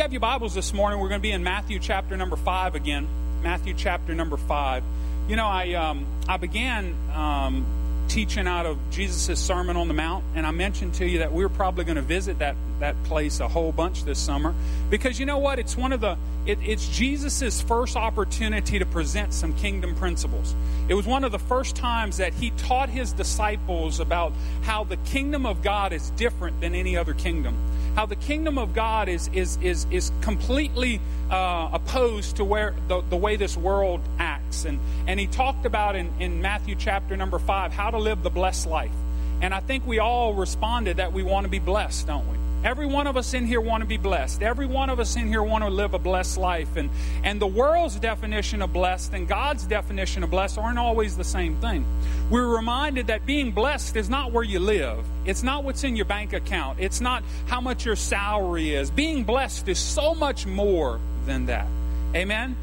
you have your Bibles this morning, we're going to be in Matthew chapter number 5 again. Matthew chapter number 5. You know, I, um, I began um, teaching out of Jesus' Sermon on the Mount, and I mentioned to you that we are probably going to visit that, that place a whole bunch this summer. Because you know what? It's one of the, it, it's Jesus' first opportunity to present some kingdom principles. It was one of the first times that he taught his disciples about how the kingdom of God is different than any other kingdom how the kingdom of God is is is is completely uh, opposed to where the, the way this world acts. And and he talked about in, in Matthew chapter number five how to live the blessed life. And I think we all responded that we want to be blessed, don't we? Every one of us in here want to be blessed. Every one of us in here want to live a blessed life. And, and the world's definition of blessed and God's definition of blessed aren't always the same thing. We're reminded that being blessed is not where you live. It's not what's in your bank account. It's not how much your salary is. Being blessed is so much more than that. Amen?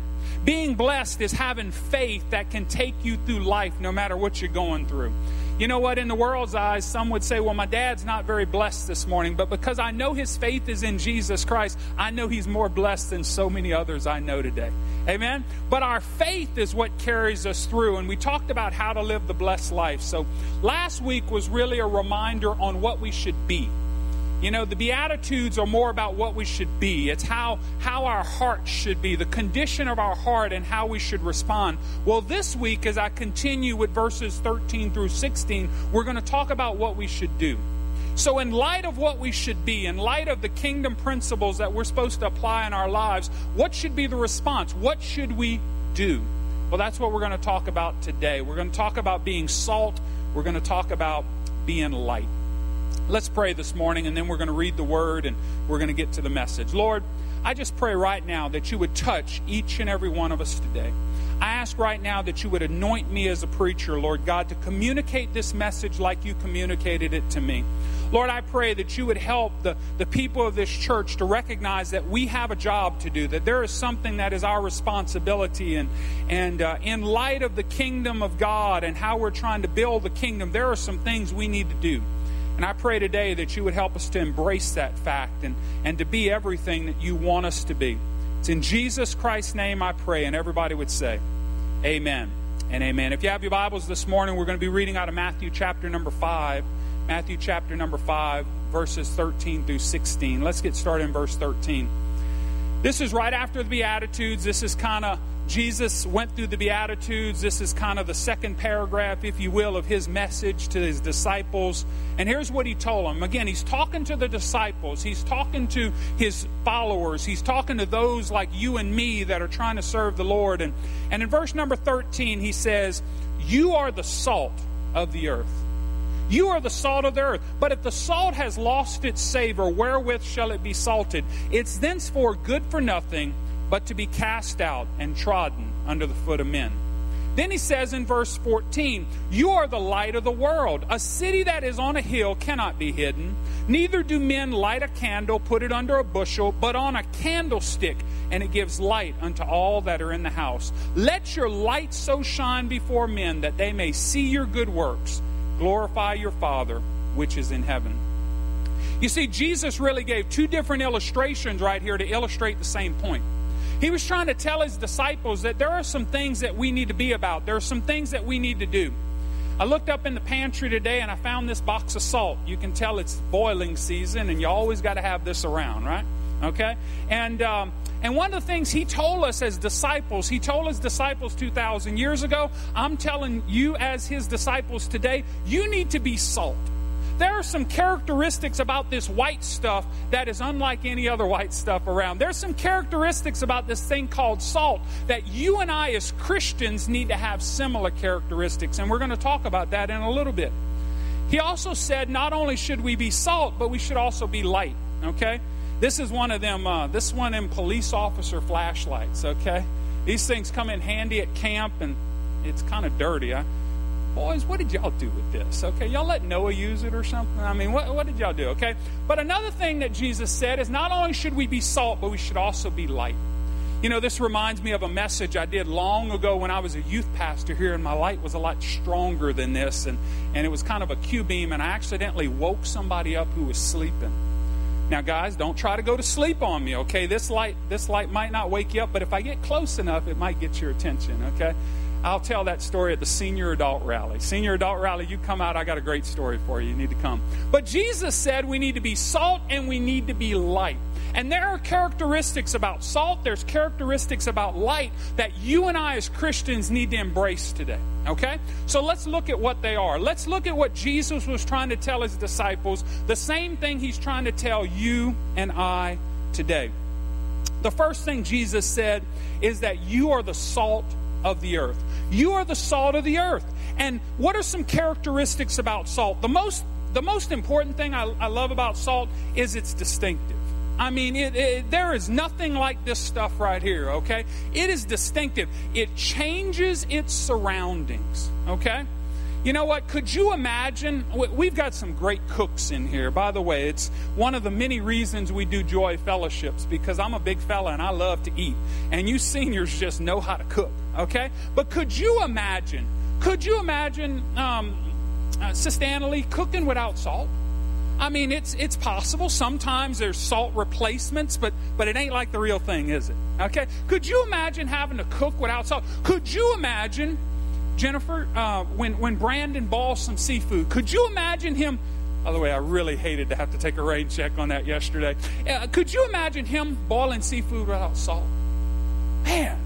Being blessed is having faith that can take you through life no matter what you're going through. You know what? In the world's eyes, some would say, well, my dad's not very blessed this morning, but because I know his faith is in Jesus Christ, I know he's more blessed than so many others I know today. Amen? But our faith is what carries us through, and we talked about how to live the blessed life. So last week was really a reminder on what we should be. You know, the Beatitudes are more about what we should be. It's how, how our heart should be, the condition of our heart, and how we should respond. Well, this week, as I continue with verses 13 through 16, we're going to talk about what we should do. So, in light of what we should be, in light of the kingdom principles that we're supposed to apply in our lives, what should be the response? What should we do? Well, that's what we're going to talk about today. We're going to talk about being salt, we're going to talk about being light. Let's pray this morning, and then we're going to read the word and we're going to get to the message. Lord, I just pray right now that you would touch each and every one of us today. I ask right now that you would anoint me as a preacher, Lord God, to communicate this message like you communicated it to me. Lord, I pray that you would help the, the people of this church to recognize that we have a job to do, that there is something that is our responsibility. And, and uh, in light of the kingdom of God and how we're trying to build the kingdom, there are some things we need to do. And I pray today that you would help us to embrace that fact and, and to be everything that you want us to be. It's in Jesus Christ's name I pray. And everybody would say, Amen and amen. If you have your Bibles this morning, we're going to be reading out of Matthew chapter number 5. Matthew chapter number 5, verses 13 through 16. Let's get started in verse 13. This is right after the Beatitudes. This is kind of Jesus went through the Beatitudes. This is kind of the second paragraph, if you will, of his message to his disciples. And here's what he told them. Again, he's talking to the disciples, he's talking to his followers, he's talking to those like you and me that are trying to serve the Lord. And, and in verse number 13, he says, You are the salt of the earth. You are the salt of the earth. But if the salt has lost its savor, wherewith shall it be salted? It's thenceforth good for nothing but to be cast out and trodden under the foot of men. Then he says in verse 14, You are the light of the world. A city that is on a hill cannot be hidden. Neither do men light a candle, put it under a bushel, but on a candlestick, and it gives light unto all that are in the house. Let your light so shine before men that they may see your good works. Glorify your Father which is in heaven. You see, Jesus really gave two different illustrations right here to illustrate the same point. He was trying to tell his disciples that there are some things that we need to be about, there are some things that we need to do. I looked up in the pantry today and I found this box of salt. You can tell it's boiling season, and you always got to have this around, right? Okay? And, um, and one of the things he told us as disciples, he told his disciples 2,000 years ago, I'm telling you as his disciples today, you need to be salt there are some characteristics about this white stuff that is unlike any other white stuff around. There's some characteristics about this thing called salt that you and I, as Christians, need to have similar characteristics. And we're going to talk about that in a little bit. He also said not only should we be salt, but we should also be light. Okay? This is one of them, uh, this one in police officer flashlights. Okay? These things come in handy at camp and it's kind of dirty. Boys, what did y'all do with this? Okay, y'all let Noah use it or something? I mean, what, what did y'all do? Okay, but another thing that Jesus said is not only should we be salt, but we should also be light. You know, this reminds me of a message I did long ago when I was a youth pastor here, and my light was a lot stronger than this, and, and it was kind of a Q beam, and I accidentally woke somebody up who was sleeping. Now, guys, don't try to go to sleep on me, okay? This light, this light might not wake you up, but if I get close enough, it might get your attention, okay? I'll tell that story at the senior adult rally. Senior adult rally, you come out, I got a great story for you. You need to come. But Jesus said we need to be salt and we need to be light. And there are characteristics about salt, there's characteristics about light that you and I as Christians need to embrace today. Okay? So let's look at what they are. Let's look at what Jesus was trying to tell his disciples, the same thing he's trying to tell you and I today. The first thing Jesus said is that you are the salt of the earth. You are the salt of the earth. And what are some characteristics about salt? The most the most important thing I, I love about salt is it's distinctive. I mean, it, it, there is nothing like this stuff right here, okay? It is distinctive. It changes its surroundings, okay? You know what? Could you imagine? We've got some great cooks in here. By the way, it's one of the many reasons we do Joy Fellowships because I'm a big fella and I love to eat. And you seniors just know how to cook, okay? But could you imagine? Could you imagine um, uh, Sister Annalie cooking without salt? I mean, it's it's possible. Sometimes there's salt replacements, but but it ain't like the real thing, is it? Okay. Could you imagine having to cook without salt? Could you imagine, Jennifer, uh, when when Brandon balls some seafood? Could you imagine him? By the way, I really hated to have to take a rain check on that yesterday. Uh, could you imagine him boiling seafood without salt? Man,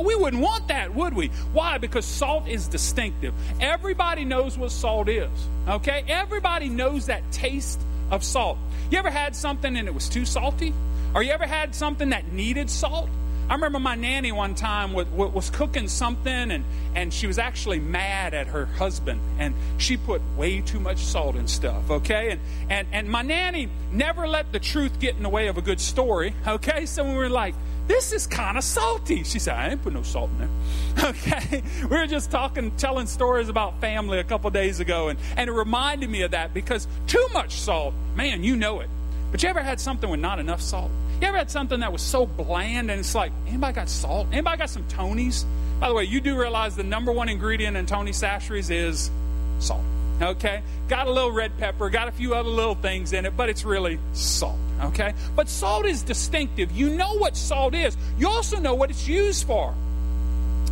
we wouldn't want that, would we? Why? Because salt is distinctive. Everybody knows what salt is. Okay? Everybody knows that taste of salt. You ever had something and it was too salty? Or you ever had something that needed salt? I remember my nanny one time was, was cooking something and, and she was actually mad at her husband and she put way too much salt and stuff, okay? And, and, and my nanny never let the truth get in the way of a good story, okay? So we were like, this is kind of salty. She said, I ain't put no salt in there. Okay. We were just talking, telling stories about family a couple days ago, and, and it reminded me of that because too much salt, man, you know it. But you ever had something with not enough salt? You ever had something that was so bland and it's like, anybody got salt? Anybody got some Tony's? By the way, you do realize the number one ingredient in Tony Chachere's is salt. Okay? Got a little red pepper, got a few other little things in it, but it's really salt. Okay? But salt is distinctive. You know what salt is, you also know what it's used for.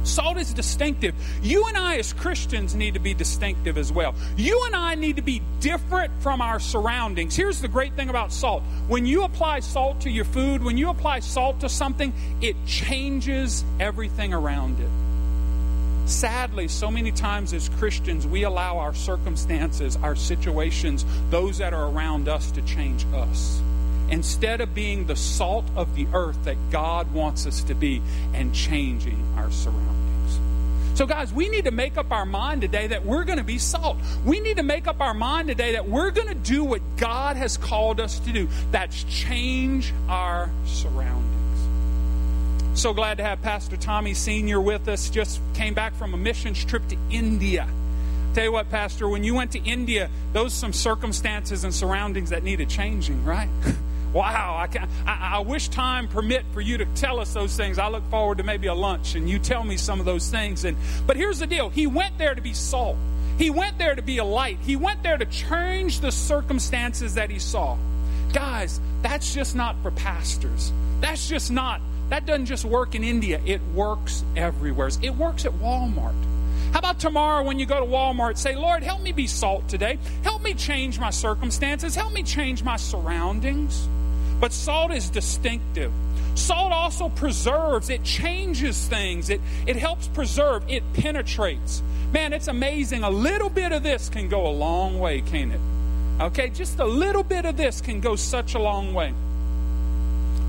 Salt is distinctive. You and I, as Christians, need to be distinctive as well. You and I need to be different from our surroundings. Here's the great thing about salt when you apply salt to your food, when you apply salt to something, it changes everything around it. Sadly, so many times as Christians, we allow our circumstances, our situations, those that are around us to change us instead of being the salt of the earth that God wants us to be and changing our surroundings. So, guys, we need to make up our mind today that we're going to be salt. We need to make up our mind today that we're going to do what God has called us to do. That's change our surroundings. So glad to have Pastor Tommy Sr. with us. Just came back from a missions trip to India. Tell you what, Pastor, when you went to India, those some circumstances and surroundings that needed changing, right? Wow, I, can, I, I, wish time permit for you to tell us those things. I look forward to maybe a lunch and you tell me some of those things. And but here's the deal: He went there to be salt. He went there to be a light. He went there to change the circumstances that he saw. Guys, that's just not for pastors. That's just not. That doesn't just work in India. It works everywhere. It works at Walmart. How about tomorrow when you go to Walmart, say, Lord, help me be salt today. Help me change my circumstances. Help me change my surroundings. But salt is distinctive. Salt also preserves, it changes things, it, it helps preserve, it penetrates. Man, it's amazing. A little bit of this can go a long way, can't it? Okay, just a little bit of this can go such a long way.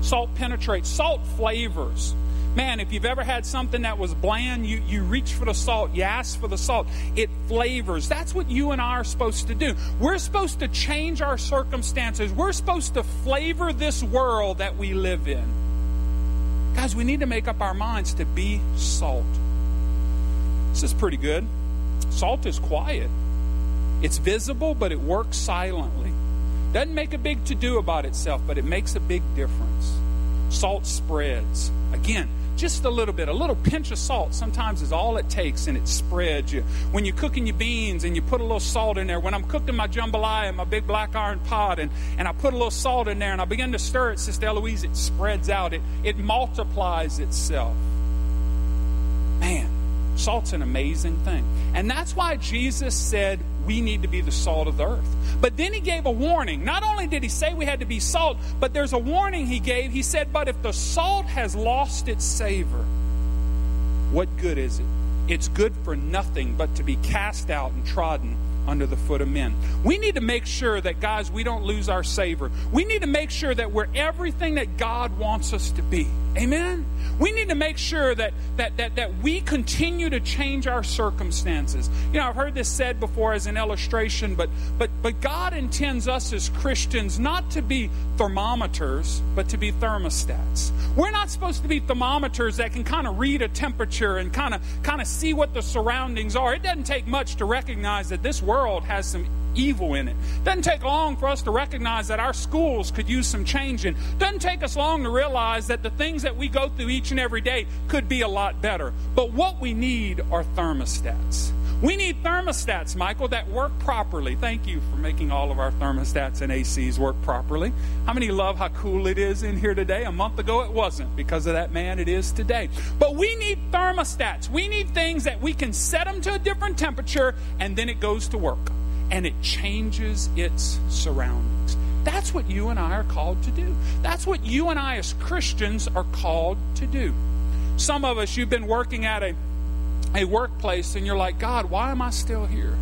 Salt penetrates, salt flavors. Man, if you've ever had something that was bland, you, you reach for the salt, you ask for the salt. It flavors. That's what you and I are supposed to do. We're supposed to change our circumstances. We're supposed to flavor this world that we live in. Guys, we need to make up our minds to be salt. This is pretty good. Salt is quiet, it's visible, but it works silently. Doesn't make a big to do about itself, but it makes a big difference. Salt spreads. Again, just a little bit, a little pinch of salt sometimes is all it takes and it spreads you. When you're cooking your beans and you put a little salt in there, when I'm cooking my jambalaya in my big black iron pot and, and I put a little salt in there and I begin to stir it, Sister Eloise, it spreads out. It, it multiplies itself. Man, salt's an amazing thing. And that's why Jesus said we need to be the salt of the earth. But then he gave a warning. Not only did he say we had to be salt, but there's a warning he gave. He said, But if the salt has lost its savor, what good is it? It's good for nothing but to be cast out and trodden under the foot of men. We need to make sure that, guys, we don't lose our savor. We need to make sure that we're everything that God wants us to be. Amen? We need to make sure that, that, that, that we continue to change our circumstances. You know, I've heard this said before as an illustration, but, but, but God intends us as Christians not to be thermometers, but to be thermostats. We're not supposed to be thermometers that can kind of read a temperature and kind of kind of see what the surroundings are. It doesn't take much to recognize that this world has some evil in it. Doesn't take long for us to recognize that our schools could use some changing. Doesn't take us long to realize that the things that we go through each and every day could be a lot better. But what we need are thermostats. We need thermostats, Michael, that work properly. Thank you for making all of our thermostats and ACs work properly. How many love how cool it is in here today? A month ago it wasn't. Because of that man, it is today. But we need thermostats. We need things that we can set them to a different temperature and then it goes to work and it changes its surroundings. That's what you and I are called to do. That's what you and I, as Christians, are called to do. Some of us, you've been working at a, a workplace and you're like, God, why am I still here?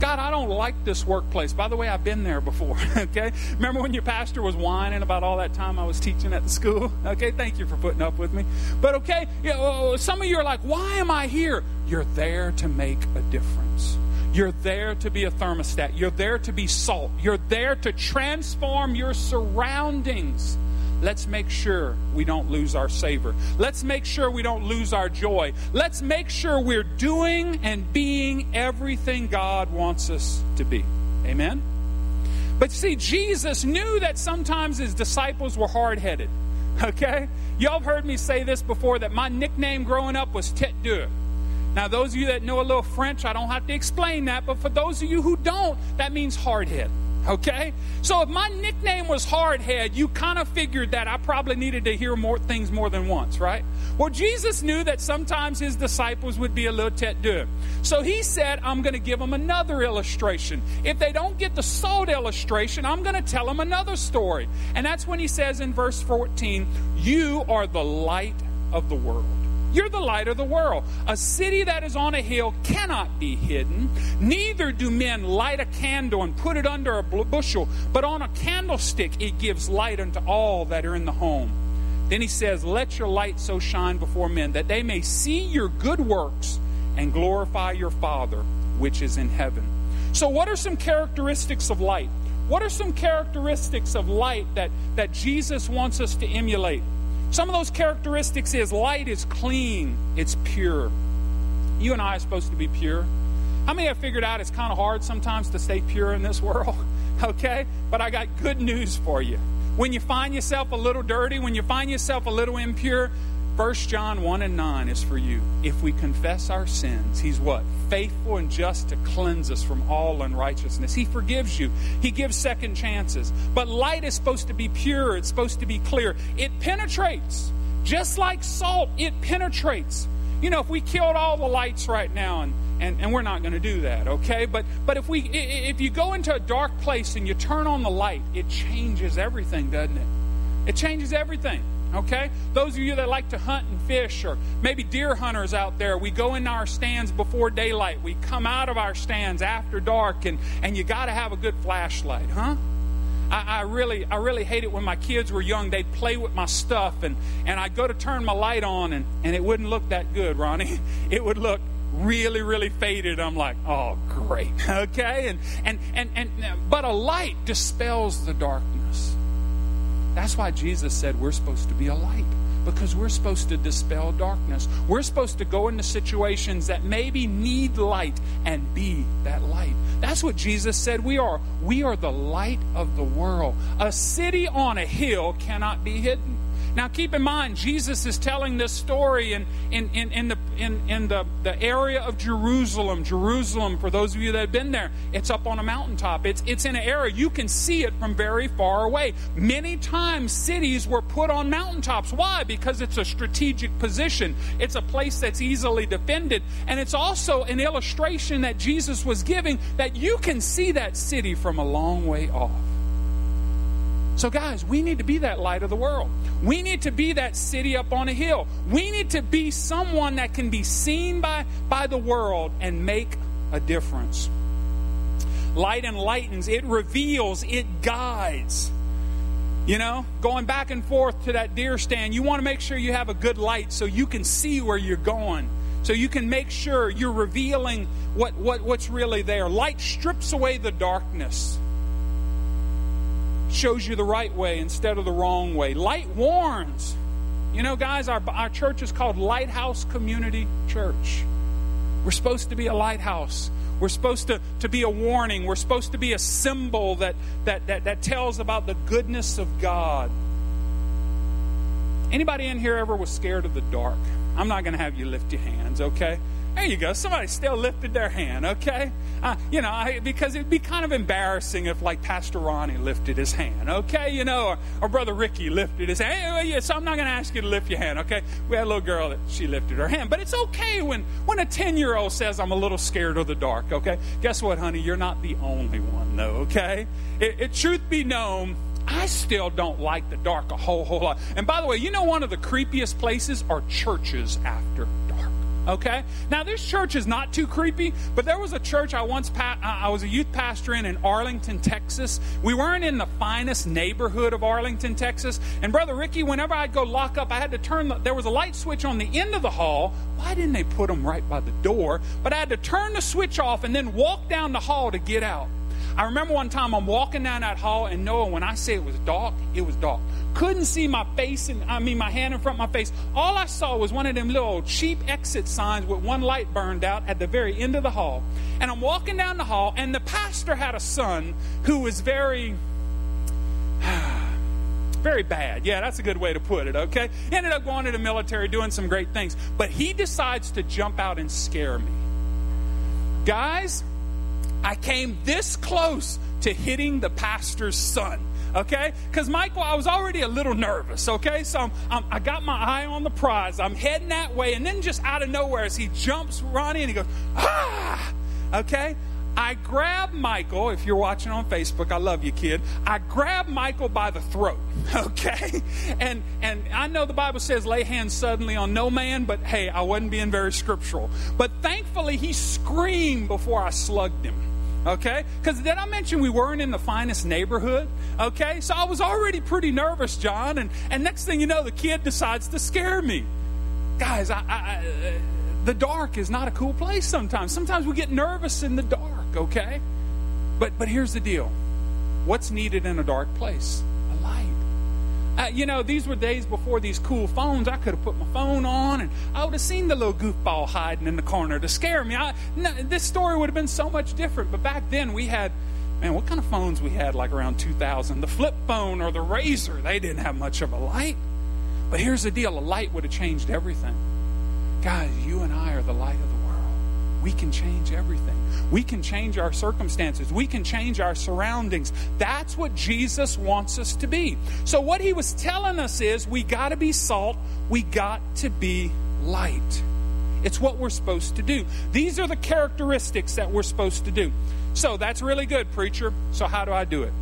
God, I don't like this workplace. By the way, I've been there before. Okay? Remember when your pastor was whining about all that time I was teaching at the school? Okay, thank you for putting up with me. But okay, you oh, know, some of you are like, why am I here? You're there to make a difference. You're there to be a thermostat. You're there to be salt. You're there to transform your surroundings. Let's make sure we don't lose our savor. Let's make sure we don't lose our joy. Let's make sure we're doing and being everything God wants us to be. Amen? But see, Jesus knew that sometimes his disciples were hard headed. Okay? Y'all have heard me say this before that my nickname growing up was Tête Dure. Now, those of you that know a little French, I don't have to explain that, but for those of you who don't, that means hardhead. Okay? So if my nickname was hardhead, you kind of figured that I probably needed to hear more things more than once, right? Well, Jesus knew that sometimes his disciples would be a little tête dure. So he said, I'm going to give them another illustration. If they don't get the salt illustration, I'm going to tell them another story. And that's when he says in verse 14, You are the light of the world. You're the light of the world. A city that is on a hill cannot be hidden. Neither do men light a candle and put it under a bushel, but on a candlestick it gives light unto all that are in the home. Then he says, Let your light so shine before men that they may see your good works and glorify your Father which is in heaven. So, what are some characteristics of light? What are some characteristics of light that, that Jesus wants us to emulate? Some of those characteristics is light is clean, it's pure. You and I are supposed to be pure. How many have figured out it's kind of hard sometimes to stay pure in this world? Okay? But I got good news for you. When you find yourself a little dirty, when you find yourself a little impure, 1 John 1 and 9 is for you. If we confess our sins, He's what? Faithful and just to cleanse us from all unrighteousness. He forgives you, He gives second chances. But light is supposed to be pure, it's supposed to be clear. It penetrates. Just like salt, it penetrates. You know, if we killed all the lights right now, and, and, and we're not going to do that, okay? But, but if, we, if you go into a dark place and you turn on the light, it changes everything, doesn't it? It changes everything. Okay? Those of you that like to hunt and fish, or maybe deer hunters out there, we go in our stands before daylight. We come out of our stands after dark, and, and you got to have a good flashlight, huh? I, I, really, I really hate it when my kids were young. They'd play with my stuff, and, and I'd go to turn my light on, and, and it wouldn't look that good, Ronnie. It would look really, really faded. I'm like, oh, great. Okay? And, and, and, and, but a light dispels the darkness. That's why Jesus said we're supposed to be a light because we're supposed to dispel darkness. We're supposed to go into situations that maybe need light and be that light. That's what Jesus said we are. We are the light of the world. A city on a hill cannot be hidden. Now, keep in mind, Jesus is telling this story in, in, in, in, the, in, in the, the area of Jerusalem. Jerusalem, for those of you that have been there, it's up on a mountaintop. It's, it's in an area you can see it from very far away. Many times, cities were put on mountaintops. Why? Because it's a strategic position, it's a place that's easily defended. And it's also an illustration that Jesus was giving that you can see that city from a long way off. So, guys, we need to be that light of the world. We need to be that city up on a hill. We need to be someone that can be seen by, by the world and make a difference. Light enlightens, it reveals, it guides. You know, going back and forth to that deer stand, you want to make sure you have a good light so you can see where you're going. So you can make sure you're revealing what, what, what's really there. Light strips away the darkness shows you the right way instead of the wrong way. Light warns. You know, guys, our, our church is called Lighthouse Community Church. We're supposed to be a lighthouse. We're supposed to, to be a warning. We're supposed to be a symbol that, that, that, that tells about the goodness of God. Anybody in here ever was scared of the dark? I'm not going to have you lift your hands, okay? There you go. Somebody still lifted their hand, okay? You know, I, because it'd be kind of embarrassing if, like, Pastor Ronnie lifted his hand, okay? You know, or, or Brother Ricky lifted his hand. Hey, yeah, so I'm not going to ask you to lift your hand, okay? We had a little girl that she lifted her hand. But it's okay when, when a 10 year old says, I'm a little scared of the dark, okay? Guess what, honey? You're not the only one, though, okay? It, it truth be known, I still don't like the dark a whole, whole lot. And by the way, you know one of the creepiest places are churches after Okay? Now, this church is not too creepy, but there was a church I once, pa- I was a youth pastor in in Arlington, Texas. We weren't in the finest neighborhood of Arlington, Texas. And Brother Ricky, whenever I'd go lock up, I had to turn, the, there was a light switch on the end of the hall. Why didn't they put them right by the door? But I had to turn the switch off and then walk down the hall to get out. I remember one time I'm walking down that hall, and Noah, when I say it was dark, it was dark. Couldn't see my face, and I mean my hand in front of my face. All I saw was one of them little cheap exit signs with one light burned out at the very end of the hall. And I'm walking down the hall, and the pastor had a son who was very very bad. Yeah, that's a good way to put it, okay? Ended up going to the military, doing some great things. But he decides to jump out and scare me. Guys, I came this close to hitting the pastor's son okay? Because Michael, I was already a little nervous, okay? So I'm, I'm, i got my eye on the prize. I'm heading that way, and then just out of nowhere, as he jumps Ronnie and he goes, ah, okay? I grab Michael, if you're watching on Facebook, I love you, kid. I grab Michael by the throat, okay? And and I know the Bible says lay hands suddenly on no man, but hey, I wasn't being very scriptural. But thankfully, he screamed before I slugged him. Okay? Because did I mention we weren't in the finest neighborhood? Okay? So I was already pretty nervous, John. And, and next thing you know, the kid decides to scare me. Guys, I, I, the dark is not a cool place sometimes. Sometimes we get nervous in the dark, okay? But, but here's the deal what's needed in a dark place? Uh, you know, these were days before these cool phones. I could have put my phone on and I would have seen the little goofball hiding in the corner to scare me. I, no, this story would have been so much different. But back then we had, man, what kind of phones we had like around 2000? The flip phone or the RAZR, they didn't have much of a light. But here's the deal a light would have changed everything. Guys, you and I are the light of the we can change everything. We can change our circumstances. We can change our surroundings. That's what Jesus wants us to be. So, what he was telling us is we got to be salt, we got to be light. It's what we're supposed to do. These are the characteristics that we're supposed to do. So, that's really good, preacher. So, how do I do it?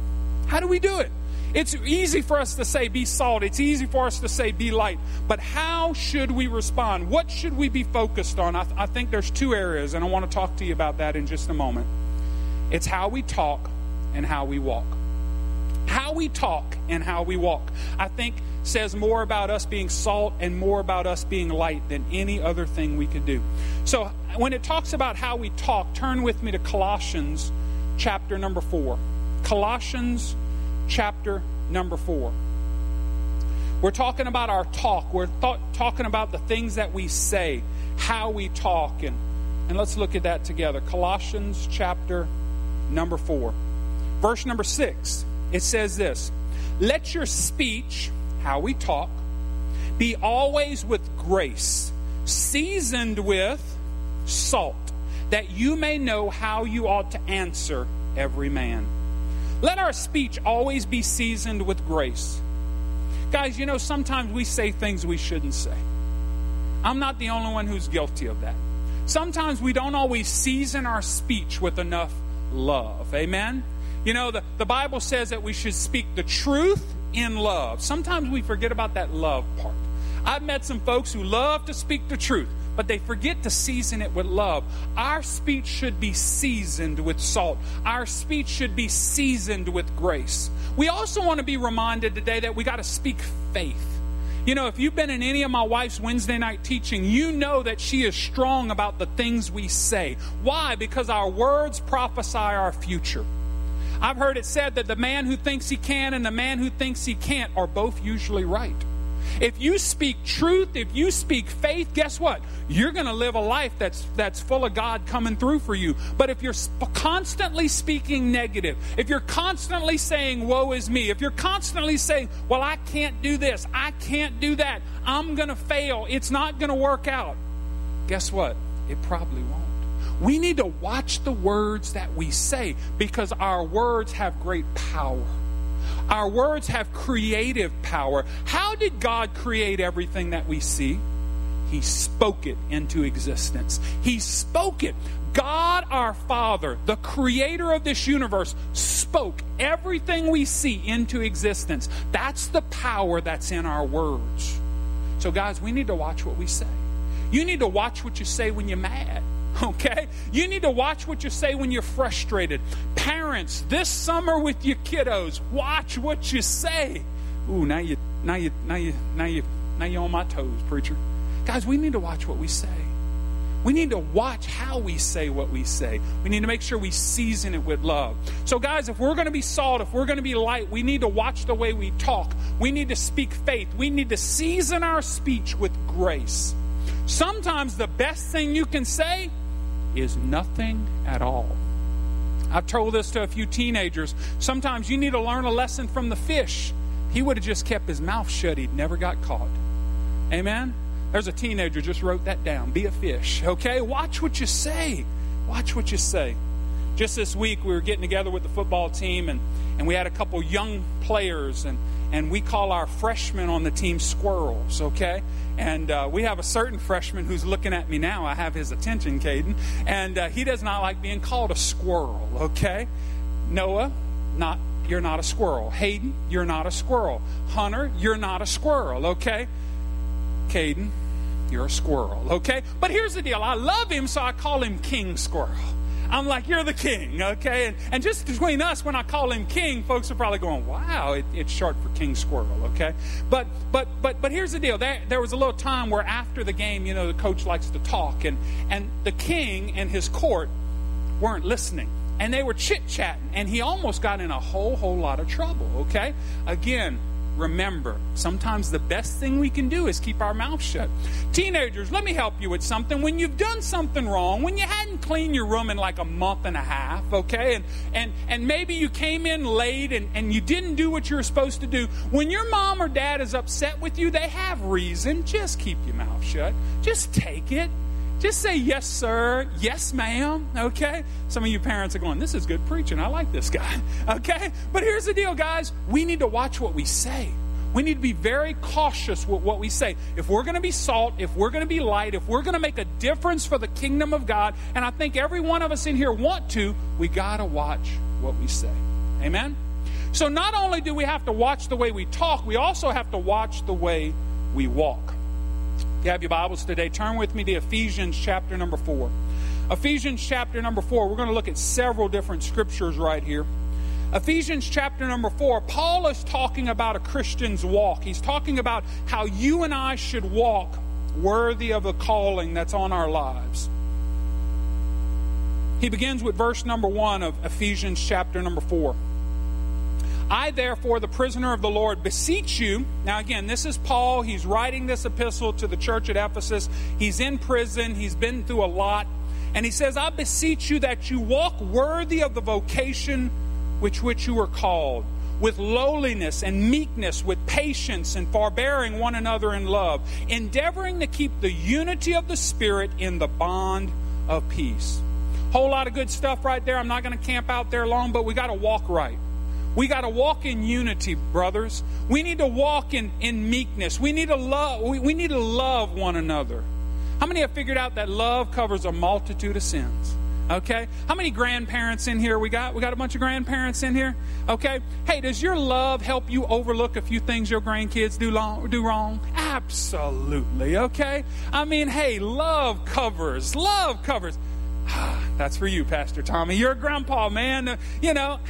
How do we do it? It's easy for us to say, be salt. It's easy for us to say, be light. But how should we respond? What should we be focused on? I, th- I think there's two areas, and I want to talk to you about that in just a moment. It's how we talk and how we walk. How we talk and how we walk, I think, says more about us being salt and more about us being light than any other thing we could do. So, when it talks about how we talk, turn with me to Colossians chapter number 4. Colossians chapter number 4. We're talking about our talk. We're th- talking about the things that we say, how we talk. And, and let's look at that together. Colossians chapter number 4. Verse number 6. It says this Let your speech, how we talk, be always with grace, seasoned with salt, that you may know how you ought to answer every man. Let our speech always be seasoned with grace. Guys, you know, sometimes we say things we shouldn't say. I'm not the only one who's guilty of that. Sometimes we don't always season our speech with enough love. Amen? You know, the, the Bible says that we should speak the truth in love. Sometimes we forget about that love part. I've met some folks who love to speak the truth, but they forget to season it with love. Our speech should be seasoned with salt. Our speech should be seasoned with grace. We also want to be reminded today that we got to speak faith. You know, if you've been in any of my wife's Wednesday night teaching, you know that she is strong about the things we say. Why? Because our words prophesy our future. I've heard it said that the man who thinks he can and the man who thinks he can't are both usually right. If you speak truth, if you speak faith, guess what? You're going to live a life that's that's full of God coming through for you. But if you're sp- constantly speaking negative, if you're constantly saying woe is me, if you're constantly saying, well I can't do this, I can't do that, I'm going to fail, it's not going to work out. Guess what? It probably won't. We need to watch the words that we say because our words have great power. Our words have creative power. How did God create everything that we see? He spoke it into existence. He spoke it. God our Father, the creator of this universe, spoke everything we see into existence. That's the power that's in our words. So, guys, we need to watch what we say. You need to watch what you say when you're mad. Okay? You need to watch what you say when you're frustrated. Parents, this summer with your kiddos, watch what you say. Ooh, now you now you now you now you now you're on my toes, preacher. Guys, we need to watch what we say. We need to watch how we say what we say. We need to make sure we season it with love. So, guys, if we're going to be salt, if we're going to be light, we need to watch the way we talk. We need to speak faith. We need to season our speech with grace. Sometimes the best thing you can say is nothing at all. I've told this to a few teenagers. Sometimes you need to learn a lesson from the fish. He would have just kept his mouth shut, he'd never got caught. Amen? There's a teenager just wrote that down. Be a fish, okay? Watch what you say. Watch what you say. Just this week, we were getting together with the football team, and, and we had a couple young players, and, and we call our freshmen on the team squirrels, okay? And uh, we have a certain freshman who's looking at me now. I have his attention, Caden. And uh, he does not like being called a squirrel, okay? Noah, not you're not a squirrel. Hayden, you're not a squirrel. Hunter, you're not a squirrel, okay? Caden, you're a squirrel, okay? But here's the deal I love him, so I call him King Squirrel. I'm like, you're the king, okay? And, and just between us, when I call him king, folks are probably going, wow, it, it's short for King Squirrel, okay? But but but but here's the deal. There, there was a little time where after the game, you know, the coach likes to talk, and and the king and his court weren't listening and they were chit chatting, and he almost got in a whole, whole lot of trouble, okay? Again, remember, sometimes the best thing we can do is keep our mouth shut. Teenagers, let me help you with something. When you've done something wrong, when you hadn't cleaned your room in like a month and a half, okay, and and, and maybe you came in late and, and you didn't do what you were supposed to do, when your mom or dad is upset with you, they have reason. Just keep your mouth shut. Just take it. Just say yes, sir, yes, ma'am, okay? Some of you parents are going, this is good preaching. I like this guy, okay? But here's the deal, guys. We need to watch what we say. We need to be very cautious with what we say. If we're going to be salt, if we're going to be light, if we're going to make a difference for the kingdom of God, and I think every one of us in here want to, we got to watch what we say. Amen? So not only do we have to watch the way we talk, we also have to watch the way we walk. You have your Bibles today, turn with me to Ephesians chapter number 4. Ephesians chapter number 4, we're going to look at several different scriptures right here. Ephesians chapter number 4, Paul is talking about a Christian's walk. He's talking about how you and I should walk worthy of a calling that's on our lives. He begins with verse number 1 of Ephesians chapter number 4. I, therefore, the prisoner of the Lord, beseech you. Now, again, this is Paul. He's writing this epistle to the church at Ephesus. He's in prison, he's been through a lot. And he says, I beseech you that you walk worthy of the vocation which which you were called. with lowliness and meekness, with patience and forbearing one another in love, endeavoring to keep the unity of the Spirit in the bond of peace. Whole lot of good stuff right there. I'm not going to camp out there long, but we got to walk right. We got to walk in unity, brothers. We need to walk in, in meekness. We need to love we, we need to love one another. How many have figured out that love covers a multitude of sins? Okay? How many grandparents in here we got? We got a bunch of grandparents in here? Okay? Hey, does your love help you overlook a few things your grandkids do long, do wrong? Absolutely. Okay? I mean, hey, love covers. Love covers. Ah, that's for you, Pastor Tommy. You're a grandpa, man. You know,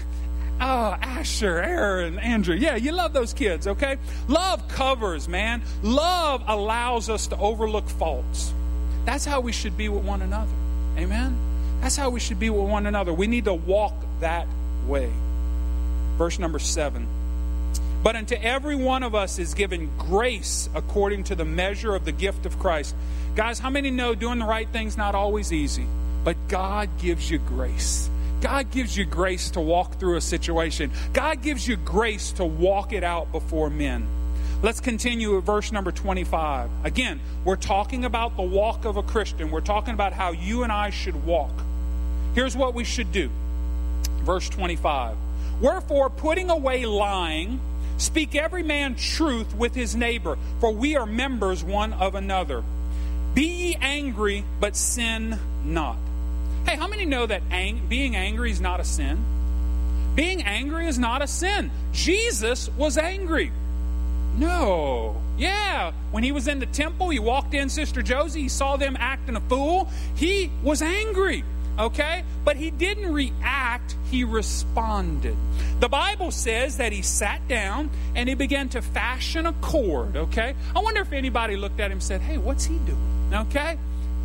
Oh, Asher, Aaron, Andrew. Yeah, you love those kids, okay? Love covers, man. Love allows us to overlook faults. That's how we should be with one another. Amen? That's how we should be with one another. We need to walk that way. Verse number seven. But unto every one of us is given grace according to the measure of the gift of Christ. Guys, how many know doing the right thing's not always easy? But God gives you grace. God gives you grace to walk through a situation. God gives you grace to walk it out before men. Let's continue with verse number 25. Again, we're talking about the walk of a Christian. We're talking about how you and I should walk. Here's what we should do. Verse 25. Wherefore, putting away lying, speak every man truth with his neighbor, for we are members one of another. Be ye angry, but sin not. Hey, how many know that ang- being angry is not a sin? Being angry is not a sin. Jesus was angry. No. Yeah. When he was in the temple, he walked in, Sister Josie, he saw them acting a fool. He was angry okay? But he didn't react, he responded. The Bible says that he sat down and he began to fashion a cord, okay? I wonder if anybody looked at him and said, hey, what's he doing, okay?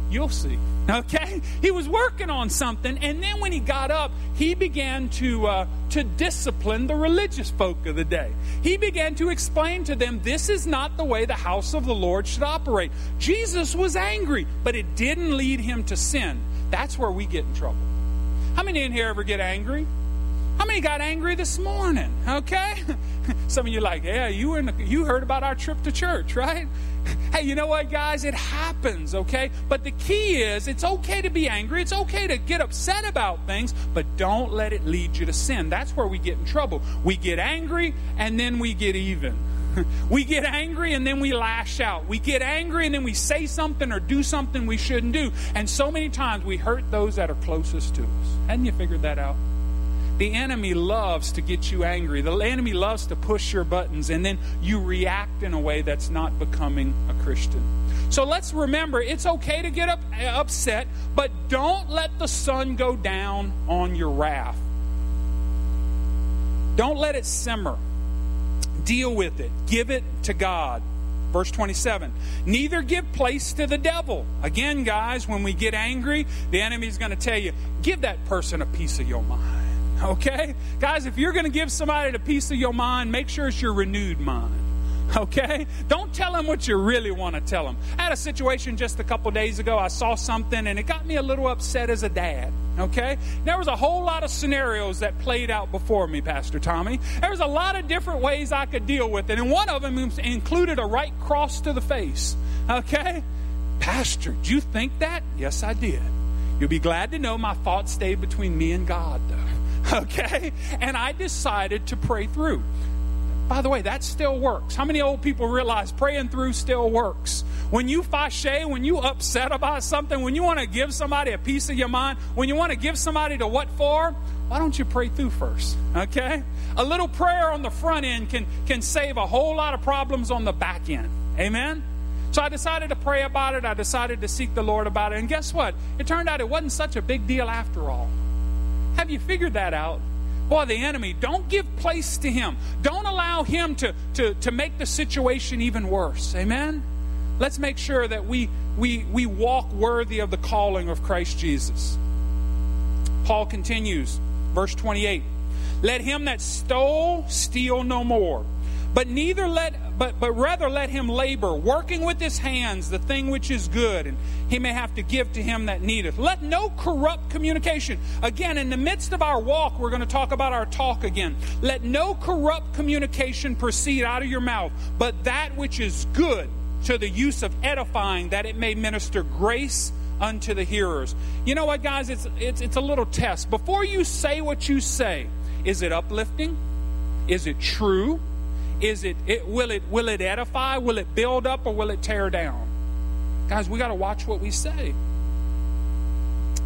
You'll see. Okay, he was working on something, and then when he got up, he began to uh, to discipline the religious folk of the day. He began to explain to them, "This is not the way the house of the Lord should operate." Jesus was angry, but it didn't lead him to sin. That's where we get in trouble. How many in here ever get angry? How many got angry this morning? Okay, some of you like, yeah, you were the, you heard about our trip to church, right? Hey, you know what, guys? It happens, okay? But the key is it's okay to be angry. It's okay to get upset about things, but don't let it lead you to sin. That's where we get in trouble. We get angry and then we get even. we get angry and then we lash out. We get angry and then we say something or do something we shouldn't do. And so many times we hurt those that are closest to us. Hadn't you figured that out? The enemy loves to get you angry. The enemy loves to push your buttons, and then you react in a way that's not becoming a Christian. So let's remember it's okay to get up, uh, upset, but don't let the sun go down on your wrath. Don't let it simmer. Deal with it, give it to God. Verse 27 Neither give place to the devil. Again, guys, when we get angry, the enemy's going to tell you, give that person a piece of your mind. Okay? Guys, if you're going to give somebody a piece of your mind, make sure it's your renewed mind. Okay? Don't tell them what you really want to tell them. I had a situation just a couple days ago. I saw something and it got me a little upset as a dad. Okay? There was a whole lot of scenarios that played out before me, Pastor Tommy. There was a lot of different ways I could deal with it, and one of them included a right cross to the face. Okay? Pastor, did you think that? Yes, I did. You'll be glad to know my thoughts stayed between me and God, though. Okay? And I decided to pray through. By the way, that still works. How many old people realize praying through still works? When you fâché, when you upset about something, when you want to give somebody a piece of your mind, when you want to give somebody to what for, why don't you pray through first? Okay? A little prayer on the front end can, can save a whole lot of problems on the back end. Amen? So I decided to pray about it. I decided to seek the Lord about it. And guess what? It turned out it wasn't such a big deal after all. Have you figured that out? Boy, the enemy, don't give place to him. Don't allow him to, to, to make the situation even worse. Amen? Let's make sure that we, we, we walk worthy of the calling of Christ Jesus. Paul continues, verse 28 Let him that stole steal no more, but neither let but, but rather let him labor, working with his hands the thing which is good, and he may have to give to him that needeth. Let no corrupt communication. Again, in the midst of our walk, we're going to talk about our talk again. Let no corrupt communication proceed out of your mouth, but that which is good to the use of edifying, that it may minister grace unto the hearers. You know what, guys? It's, it's, it's a little test. Before you say what you say, is it uplifting? Is it true? Is it, it will it will it edify? Will it build up or will it tear down? Guys, we got to watch what we say.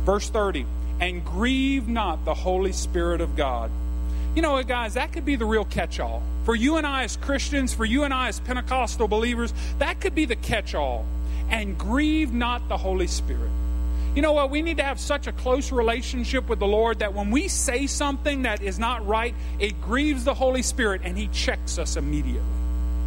Verse 30, and grieve not the Holy Spirit of God. You know what, guys, that could be the real catch all. For you and I as Christians, for you and I as Pentecostal believers, that could be the catch all. And grieve not the Holy Spirit. You know what? We need to have such a close relationship with the Lord that when we say something that is not right, it grieves the Holy Spirit and He checks us immediately.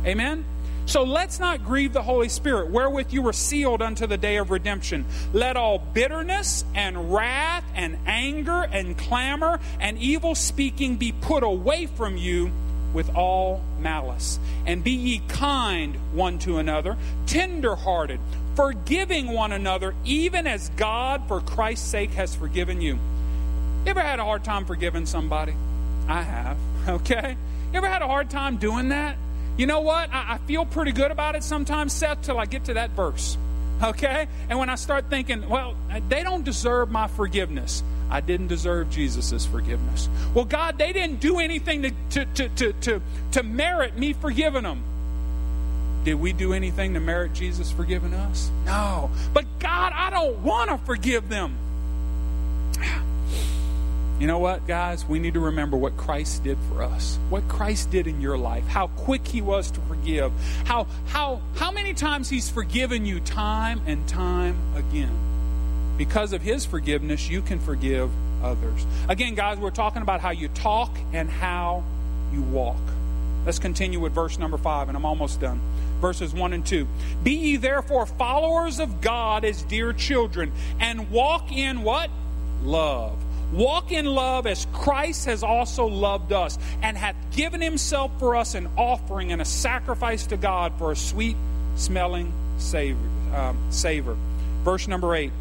Amen? So let's not grieve the Holy Spirit, wherewith you were sealed unto the day of redemption. Let all bitterness and wrath and anger and clamor and evil speaking be put away from you with all malice. And be ye kind one to another, tender hearted forgiving one another, even as God, for Christ's sake, has forgiven you. You ever had a hard time forgiving somebody? I have, okay? You ever had a hard time doing that? You know what? I, I feel pretty good about it sometimes, Seth, till I get to that verse, okay? And when I start thinking, well, they don't deserve my forgiveness. I didn't deserve Jesus' forgiveness. Well, God, they didn't do anything to, to, to, to, to, to merit me forgiving them. Did we do anything to merit Jesus forgiving us? No. But God, I don't want to forgive them. You know what, guys? We need to remember what Christ did for us. What Christ did in your life. How quick he was to forgive. How how how many times he's forgiven you time and time again. Because of his forgiveness, you can forgive others. Again, guys, we're talking about how you talk and how you walk. Let's continue with verse number 5 and I'm almost done verses 1 and 2. Be ye therefore followers of God as dear children, and walk in what? Love. Walk in love as Christ has also loved us, and hath given himself for us an offering and a sacrifice to God for a sweet smelling savor. Um, savor. Verse number 8.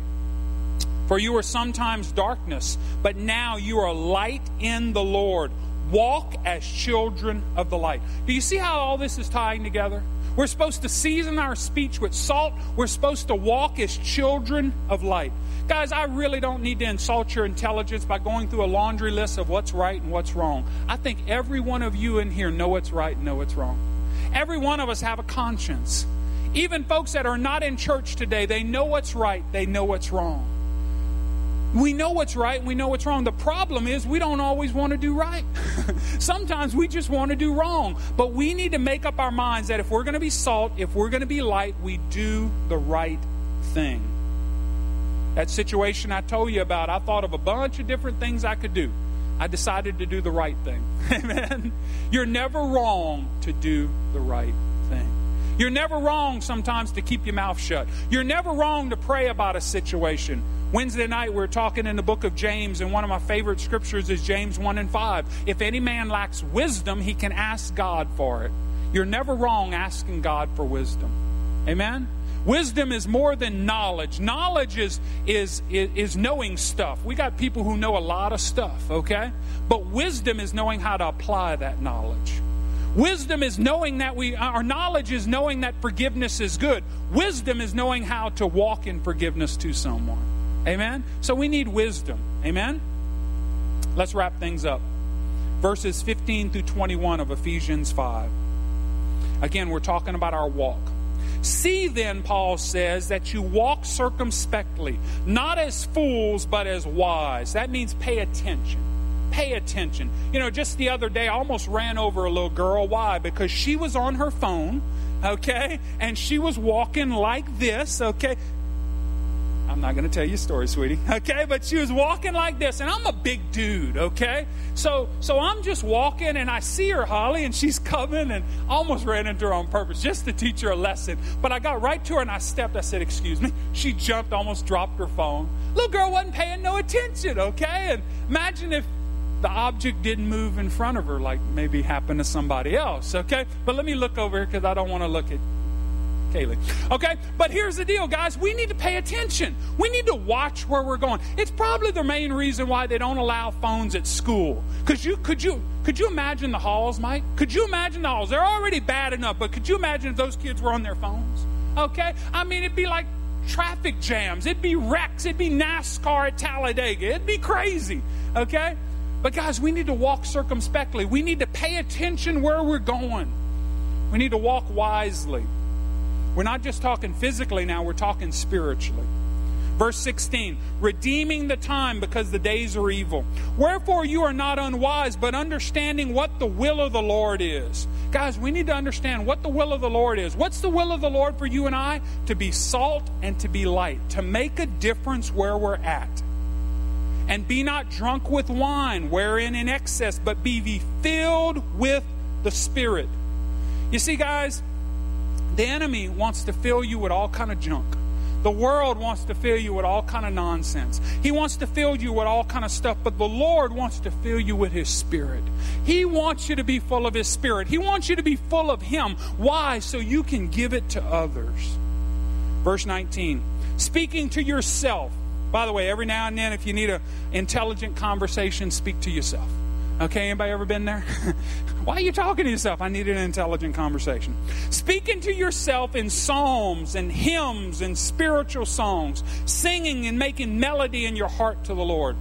For you were sometimes darkness, but now you are light in the Lord. Walk as children of the light. Do you see how all this is tying together? We're supposed to season our speech with salt. We're supposed to walk as children of light. Guys, I really don't need to insult your intelligence by going through a laundry list of what's right and what's wrong. I think every one of you in here know what's right and know what's wrong. Every one of us have a conscience. Even folks that are not in church today, they know what's right, they know what's wrong. We know what's right and we know what's wrong. The problem is we don't always want to do right. Sometimes we just want to do wrong. But we need to make up our minds that if we're going to be salt, if we're going to be light, we do the right thing. That situation I told you about, I thought of a bunch of different things I could do. I decided to do the right thing. Amen. You're never wrong to do the right thing. You're never wrong sometimes to keep your mouth shut. You're never wrong to pray about a situation. Wednesday night, we are talking in the book of James, and one of my favorite scriptures is James 1 and 5. If any man lacks wisdom, he can ask God for it. You're never wrong asking God for wisdom. Amen? Wisdom is more than knowledge. Knowledge is, is, is, is, knowing stuff. We got people who know a lot of stuff, okay? But wisdom is knowing how to apply that knowledge. Wisdom is knowing that we, our knowledge is knowing that forgiveness is good. Wisdom is knowing how to walk in forgiveness to someone. Amen? So we need wisdom. Amen? Let's wrap things up. Verses 15 through 21 of Ephesians 5. Again, we're talking about our walk. See then, Paul says, that you walk circumspectly, not as fools, but as wise. That means pay attention. Pay attention. You know, just the other day, I almost ran over a little girl. Why? Because she was on her phone, okay? And she was walking like this, okay? I'm not going to tell you a story, sweetie. Okay, but she was walking like this, and I'm a big dude. Okay, so so I'm just walking, and I see her, Holly, and she's coming, and almost ran into her on purpose just to teach her a lesson. But I got right to her, and I stepped. I said, "Excuse me." She jumped, almost dropped her phone. Little girl wasn't paying no attention. Okay, and imagine if the object didn't move in front of her like maybe happened to somebody else, okay? But let me look over here because I don't want to look at Kaylee. Okay? But here's the deal, guys. We need to pay attention. We need to watch where we're going. It's probably the main reason why they don't allow phones at school. Cause you could you could you imagine the halls, Mike? Could you imagine the halls? They're already bad enough, but could you imagine if those kids were on their phones? Okay? I mean it'd be like traffic jams, it'd be wrecks, it'd be NASCAR at Talladega. It'd be crazy. Okay? But guys, we need to walk circumspectly. We need to pay attention where we're going. We need to walk wisely. We're not just talking physically now, we're talking spiritually. Verse 16, redeeming the time because the days are evil. Wherefore you are not unwise, but understanding what the will of the Lord is. Guys, we need to understand what the will of the Lord is. What's the will of the Lord for you and I? To be salt and to be light, to make a difference where we're at. And be not drunk with wine, wherein in excess, but be filled with the Spirit. You see, guys, the enemy wants to fill you with all kind of junk. The world wants to fill you with all kind of nonsense. He wants to fill you with all kind of stuff, but the Lord wants to fill you with his spirit. He wants you to be full of his spirit. He wants you to be full of him. Why? So you can give it to others. Verse 19. Speaking to yourself. By the way, every now and then if you need an intelligent conversation, speak to yourself. Okay, anybody ever been there? Why are you talking to yourself? I need an intelligent conversation. Speaking to yourself in psalms and hymns and spiritual songs, singing and making melody in your heart to the Lord.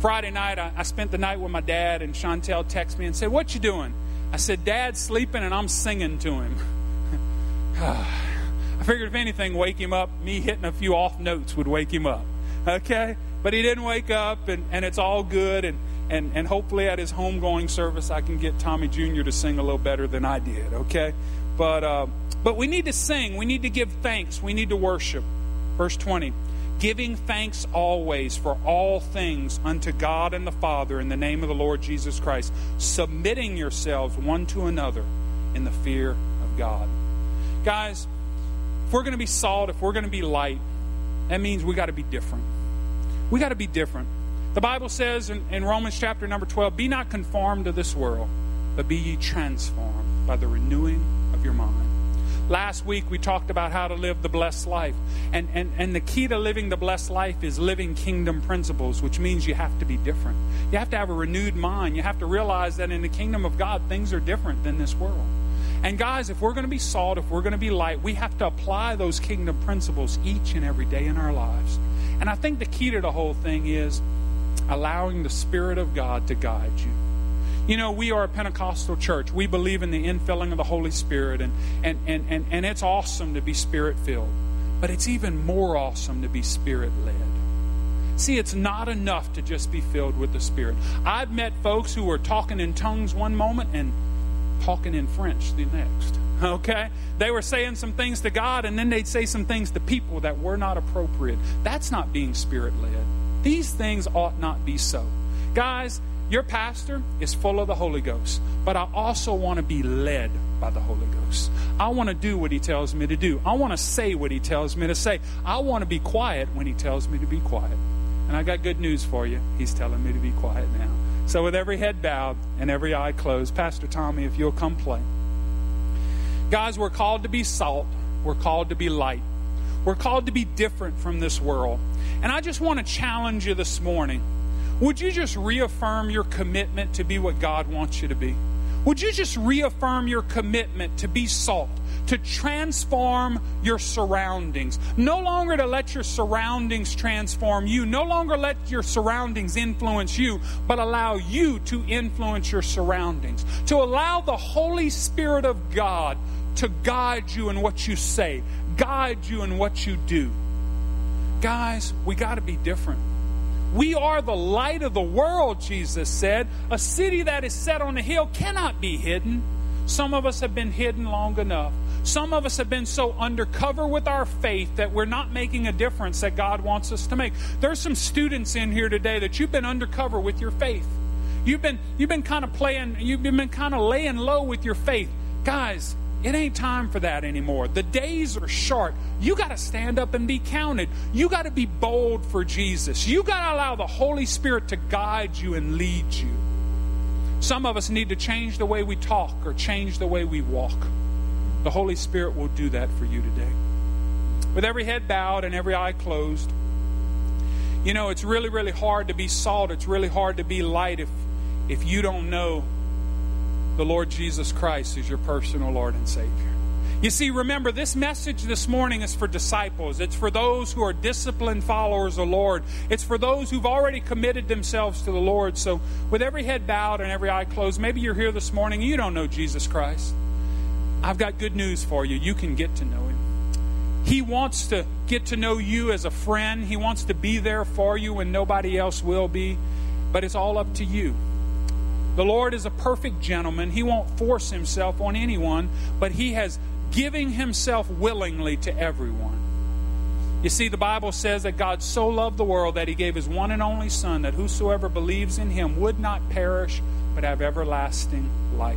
Friday night, I, I spent the night with my dad, and Chantel texted me and said, What you doing? I said, Dad's sleeping and I'm singing to him. I figured if anything, wake him up. Me hitting a few off notes would wake him up. Okay? But he didn't wake up, and, and it's all good. And and, and hopefully at his homegoing service, I can get Tommy Jr. to sing a little better than I did, okay? But, uh, but we need to sing. We need to give thanks. We need to worship. Verse 20 giving thanks always for all things unto God and the Father in the name of the Lord Jesus Christ, submitting yourselves one to another in the fear of God. Guys, if we're going to be salt, if we're going to be light, that means we got to be different. We got to be different. The Bible says in, in, Romans chapter number 12 Be not conformed to this world, but be ye transformed by the renewing of your mind. Last week we talked about how to live the blessed life. And, and, and the key to living the blessed life is living kingdom principles, which means you have to be different. You have to have a renewed mind. You have to realize that in the kingdom of God, things are different than this world. And guys, if we're going to be salt, if we're going to be light, we have to apply those kingdom principles each and every day in our lives. And I think the key to the whole thing is allowing the Spirit of God to guide you. You know, we are a Pentecostal church. We believe in the infilling of the Holy Spirit, and, and, and, and, and it's awesome to be Spirit filled. But it's even more awesome to be Spirit led. See, it's not enough to just be filled with the Spirit. I've met folks who were talking in tongues one moment and talking in French the next. Okay? They were saying some things to God and then they'd say some things to people that were not appropriate. That's not being Spirit led. These things ought not be so. Guys, your pastor is full of the Holy Ghost, but I also want to be led by the Holy Ghost. I want to do what he tells me to do. I want to say what he tells me to say. I want to be quiet when he tells me to be quiet. And I got good news for you. He's telling me to be quiet now. So, with every head bowed and every eye closed, Pastor Tommy, if you'll come play. Guys, we're called to be salt, we're called to be light. We're called to be different from this world. And I just want to challenge you this morning. Would you just reaffirm your commitment to be what God wants you to be? Would you just reaffirm your commitment to be salt, to transform your surroundings? No longer to let your surroundings transform you, no longer let your surroundings influence you, but allow you to influence your surroundings. To allow the Holy Spirit of God to guide you in what you say, guide you in what you do. Guys, we got to be different. We are the light of the world, Jesus said. A city that is set on a hill cannot be hidden. Some of us have been hidden long enough. Some of us have been so undercover with our faith that we're not making a difference that God wants us to make. There's some students in here today that you've been undercover with your faith. You've been you've been kind of playing, you've been kind of laying low with your faith. Guys, It ain't time for that anymore. The days are short. You got to stand up and be counted. You got to be bold for Jesus. You got to allow the Holy Spirit to guide you and lead you. Some of us need to change the way we talk or change the way we walk. The Holy Spirit will do that for you today. With every head bowed and every eye closed, you know, it's really, really hard to be salt. It's really hard to be light if, if you don't know the Lord Jesus Christ is your personal Lord and Savior. You see, remember, this message this morning is for disciples. It's for those who are disciplined followers of the Lord. It's for those who've already committed themselves to the Lord. So, with every head bowed and every eye closed, maybe you're here this morning and you don't know Jesus Christ. I've got good news for you. You can get to know Him. He wants to get to know you as a friend, He wants to be there for you when nobody else will be. But it's all up to you. The Lord is a perfect gentleman. He won't force himself on anyone, but he has giving himself willingly to everyone. You see, the Bible says that God so loved the world that he gave his one and only Son, that whosoever believes in him would not perish, but have everlasting life.